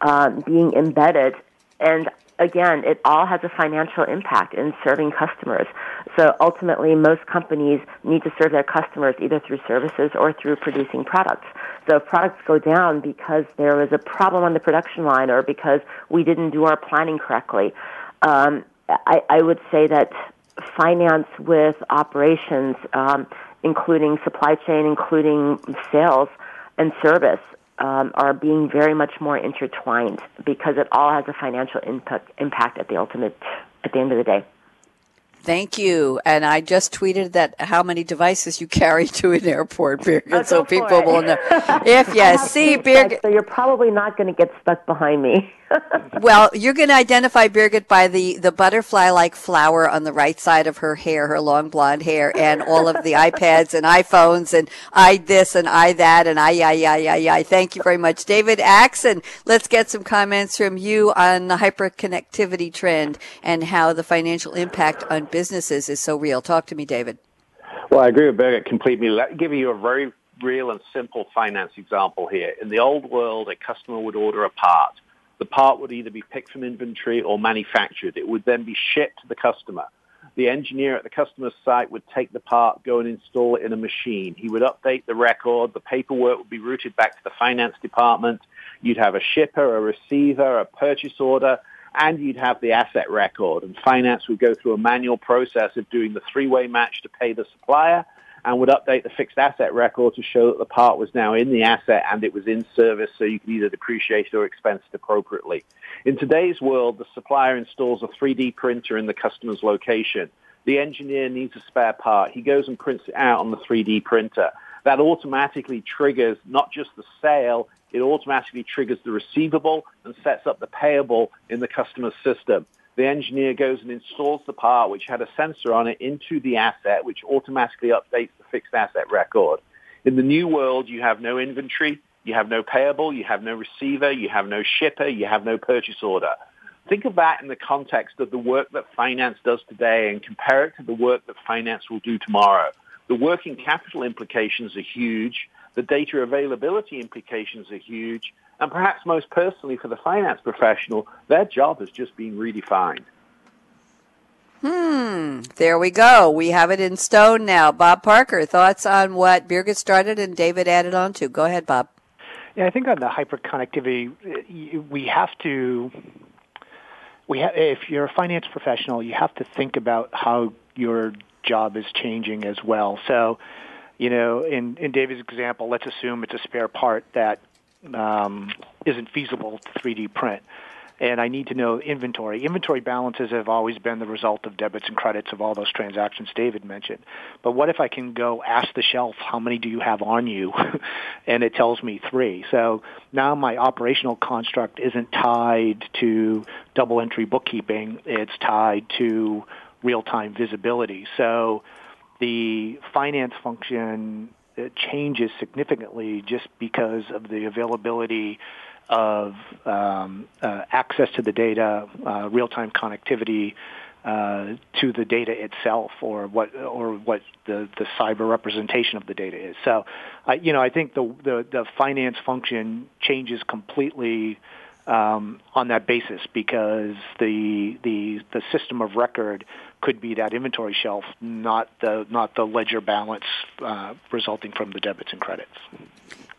um, being embedded. And again, it all has a financial impact in serving customers. So ultimately, most companies need to serve their customers either through services or through producing products. So if products go down because there was a problem on the production line or because we didn't do our planning correctly, um, I, I would say that finance with operations, um, including supply chain, including sales and service, um, are being very much more intertwined because it all has a financial impact, impact at the ultimate at the end of the day. Thank you. And I just tweeted that how many devices you carry to an airport, Birgit, oh, so people will know. If you see Birgit. So you're probably not going to get stuck behind me. well, you're going to identify Birgit by the, the butterfly like flower on the right side of her hair, her long blonde hair, and all of the iPads and iPhones and I this and I that and I, I, I, I, I. Thank you very much. David Axson, let's get some comments from you on the hyperconnectivity trend and how the financial impact on businesses is so real. Talk to me, David. Well, I agree with Birgit completely. Let me give you a very real and simple finance example here. In the old world, a customer would order a part the part would either be picked from inventory or manufactured. It would then be shipped to the customer. The engineer at the customer's site would take the part, go and install it in a machine. He would update the record. The paperwork would be routed back to the finance department. You'd have a shipper, a receiver, a purchase order, and you'd have the asset record. And finance would go through a manual process of doing the three-way match to pay the supplier and would update the fixed asset record to show that the part was now in the asset and it was in service so you could either depreciate it or expense it appropriately. In today's world, the supplier installs a 3D printer in the customer's location. The engineer needs a spare part. He goes and prints it out on the 3D printer. That automatically triggers not just the sale, it automatically triggers the receivable and sets up the payable in the customer's system the engineer goes and installs the part which had a sensor on it into the asset, which automatically updates fixed asset record. In the new world, you have no inventory, you have no payable, you have no receiver, you have no shipper, you have no purchase order. Think of that in the context of the work that finance does today and compare it to the work that finance will do tomorrow. The working capital implications are huge. The data availability implications are huge. And perhaps most personally for the finance professional, their job has just been redefined. Hmm, there we go. We have it in stone now. Bob Parker, thoughts on what Birgit started and David added on to. Go ahead, Bob. Yeah, I think on the hyperconnectivity, we have to, we ha- if you're a finance professional, you have to think about how your job is changing as well. So, you know, in, in David's example, let's assume it's a spare part that um, isn't feasible to 3D print. And I need to know inventory. Inventory balances have always been the result of debits and credits of all those transactions David mentioned. But what if I can go ask the shelf, how many do you have on you? and it tells me three. So now my operational construct isn't tied to double entry bookkeeping. It's tied to real-time visibility. So the finance function changes significantly just because of the availability of um, uh, access to the data, uh, real-time connectivity uh, to the data itself, or what or what the, the cyber representation of the data is. So, you know, I think the, the the finance function changes completely um, on that basis because the the the system of record could be that inventory shelf, not the not the ledger balance uh, resulting from the debits and credits.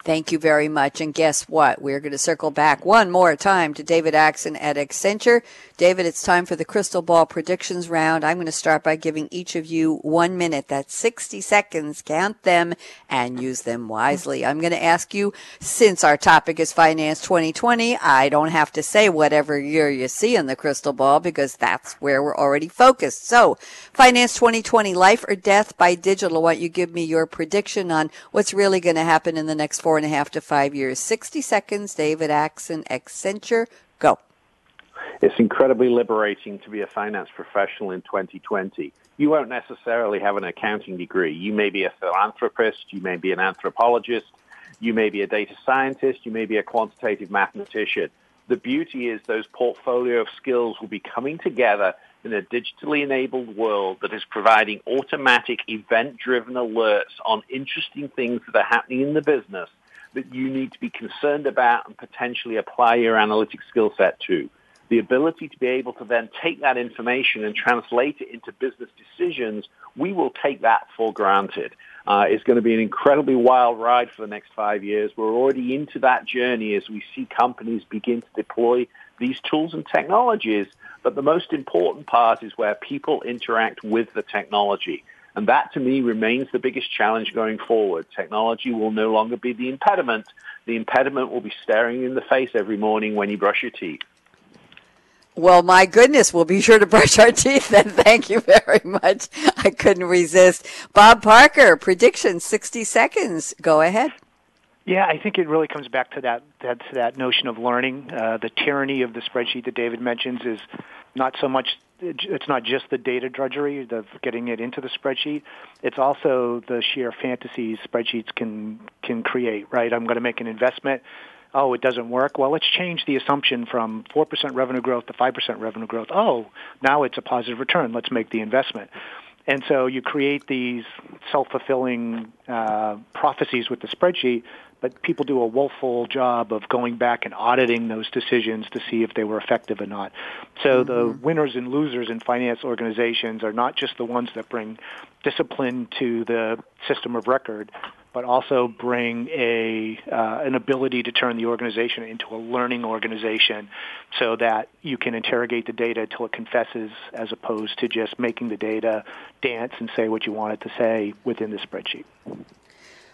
Thank you very much. And guess what? We're going to circle back one more time to David Axson at Accenture. David, it's time for the crystal ball predictions round. I'm going to start by giving each of you one minute. That's 60 seconds. Count them and use them wisely. I'm going to ask you, since our topic is Finance 2020, I don't have to say whatever year you see in the crystal ball because that's where we're already focused. So, Finance 2020, life or death by digital. Why don't you give me your prediction on what's really going to happen in the next four and a half to five years. 60 seconds, David Axson, Accenture. It's incredibly liberating to be a finance professional in 2020. You won't necessarily have an accounting degree. You may be a philanthropist, you may be an anthropologist, you may be a data scientist, you may be a quantitative mathematician. The beauty is those portfolio of skills will be coming together in a digitally enabled world that is providing automatic event-driven alerts on interesting things that are happening in the business that you need to be concerned about and potentially apply your analytic skill set to. The ability to be able to then take that information and translate it into business decisions, we will take that for granted. Uh, it's going to be an incredibly wild ride for the next five years. We're already into that journey as we see companies begin to deploy these tools and technologies. But the most important part is where people interact with the technology. And that to me remains the biggest challenge going forward. Technology will no longer be the impediment. The impediment will be staring you in the face every morning when you brush your teeth. Well, my goodness, we'll be sure to brush our teeth then. Thank you very much. I couldn't resist. Bob Parker, prediction 60 seconds. Go ahead. Yeah, I think it really comes back to that, that to that notion of learning. Uh, the tyranny of the spreadsheet that David mentions is not so much it's not just the data drudgery of getting it into the spreadsheet. It's also the sheer fantasies spreadsheets can can create. Right? I'm going to make an investment. Oh, it doesn't work. Well, let's change the assumption from 4% revenue growth to 5% revenue growth. Oh, now it's a positive return. Let's make the investment. And so you create these self-fulfilling uh, prophecies with the spreadsheet but people do a woeful job of going back and auditing those decisions to see if they were effective or not. So mm-hmm. the winners and losers in finance organizations are not just the ones that bring discipline to the system of record, but also bring a uh, an ability to turn the organization into a learning organization, so that you can interrogate the data till it confesses, as opposed to just making the data dance and say what you want it to say within the spreadsheet.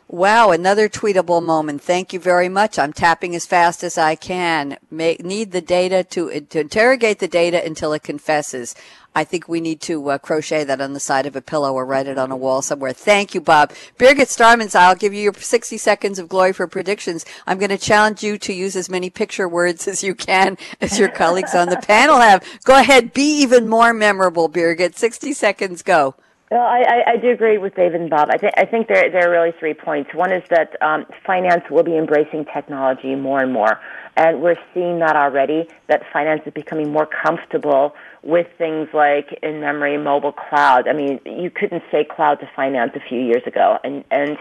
Wow, another tweetable moment. Thank you very much. I'm tapping as fast as I can. Make, need the data to, to interrogate the data until it confesses. I think we need to uh, crochet that on the side of a pillow or write it on a wall somewhere. Thank you, Bob. Birgit Starmanns, I'll give you your 60 seconds of glory for predictions. I'm going to challenge you to use as many picture words as you can as your colleagues on the panel have. Go ahead. Be even more memorable, Birgit. 60 seconds. Go. Well, I, I do agree with David and Bob. I, th- I think there, there are really three points. One is that um, finance will be embracing technology more and more. And we're seeing that already, that finance is becoming more comfortable with things like in-memory mobile cloud. I mean, you couldn't say cloud to finance a few years ago. And, and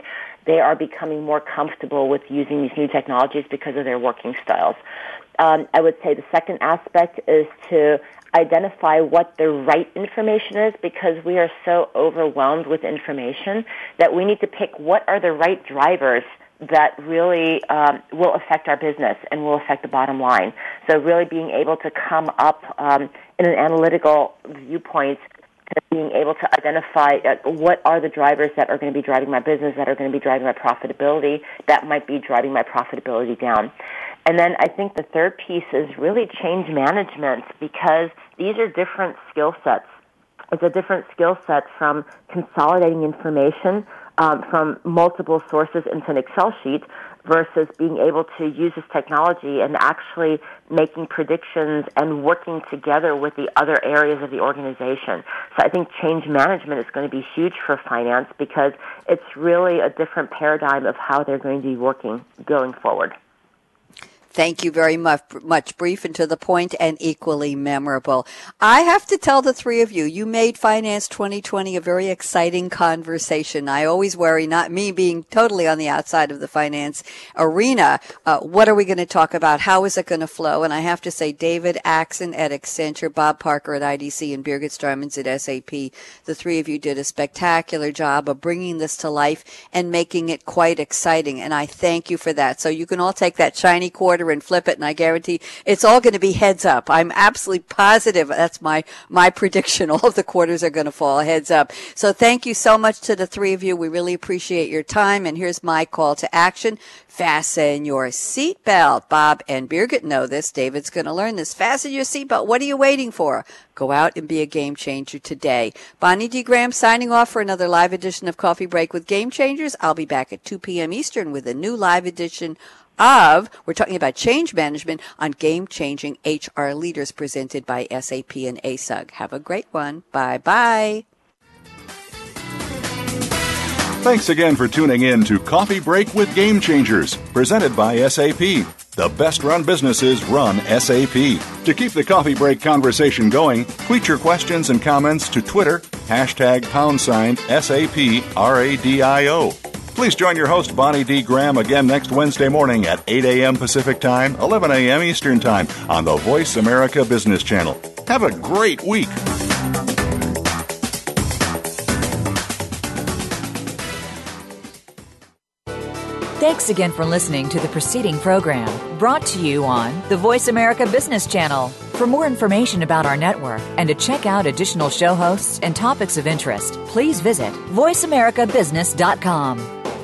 they are becoming more comfortable with using these new technologies because of their working styles. Um, I would say the second aspect is to identify what the right information is because we are so overwhelmed with information that we need to pick what are the right drivers that really um, will affect our business and will affect the bottom line. So really being able to come up um, in an analytical viewpoint being able to identify what are the drivers that are going to be driving my business, that are going to be driving my profitability, that might be driving my profitability down. And then I think the third piece is really change management because these are different skill sets. It's a different skill set from consolidating information um, from multiple sources into an Excel sheet versus being able to use this technology and actually making predictions and working together with the other areas of the organization. So I think change management is going to be huge for finance because it's really a different paradigm of how they're going to be working going forward. Thank you very much, much. Brief and to the point and equally memorable. I have to tell the three of you, you made Finance 2020 a very exciting conversation. I always worry, not me being totally on the outside of the finance arena, uh, what are we going to talk about? How is it going to flow? And I have to say, David Axson at Accenture, Bob Parker at IDC, and Birgit Starmanns at SAP, the three of you did a spectacular job of bringing this to life and making it quite exciting. And I thank you for that. So you can all take that shiny quarter and flip it, and I guarantee it's all going to be heads up. I'm absolutely positive. That's my my prediction. All of the quarters are going to fall heads up. So thank you so much to the three of you. We really appreciate your time. And here's my call to action. Fasten your seatbelt. Bob and Birgit know this. David's going to learn this. Fasten your seatbelt. What are you waiting for? Go out and be a game changer today. Bonnie D. Graham signing off for another live edition of Coffee Break with Game Changers. I'll be back at 2 p.m. Eastern with a new live edition of, we're talking about change management on game changing HR leaders presented by SAP and ASUG. Have a great one. Bye bye. Thanks again for tuning in to Coffee Break with Game Changers, presented by SAP. The best run businesses run SAP. To keep the coffee break conversation going, tweet your questions and comments to Twitter, hashtag pound sign SAP RADIO. Please join your host, Bonnie D. Graham, again next Wednesday morning at 8 a.m. Pacific Time, 11 a.m. Eastern Time on the Voice America Business Channel. Have a great week. Thanks again for listening to the preceding program brought to you on the Voice America Business Channel. For more information about our network and to check out additional show hosts and topics of interest, please visit voiceamericabusiness.com.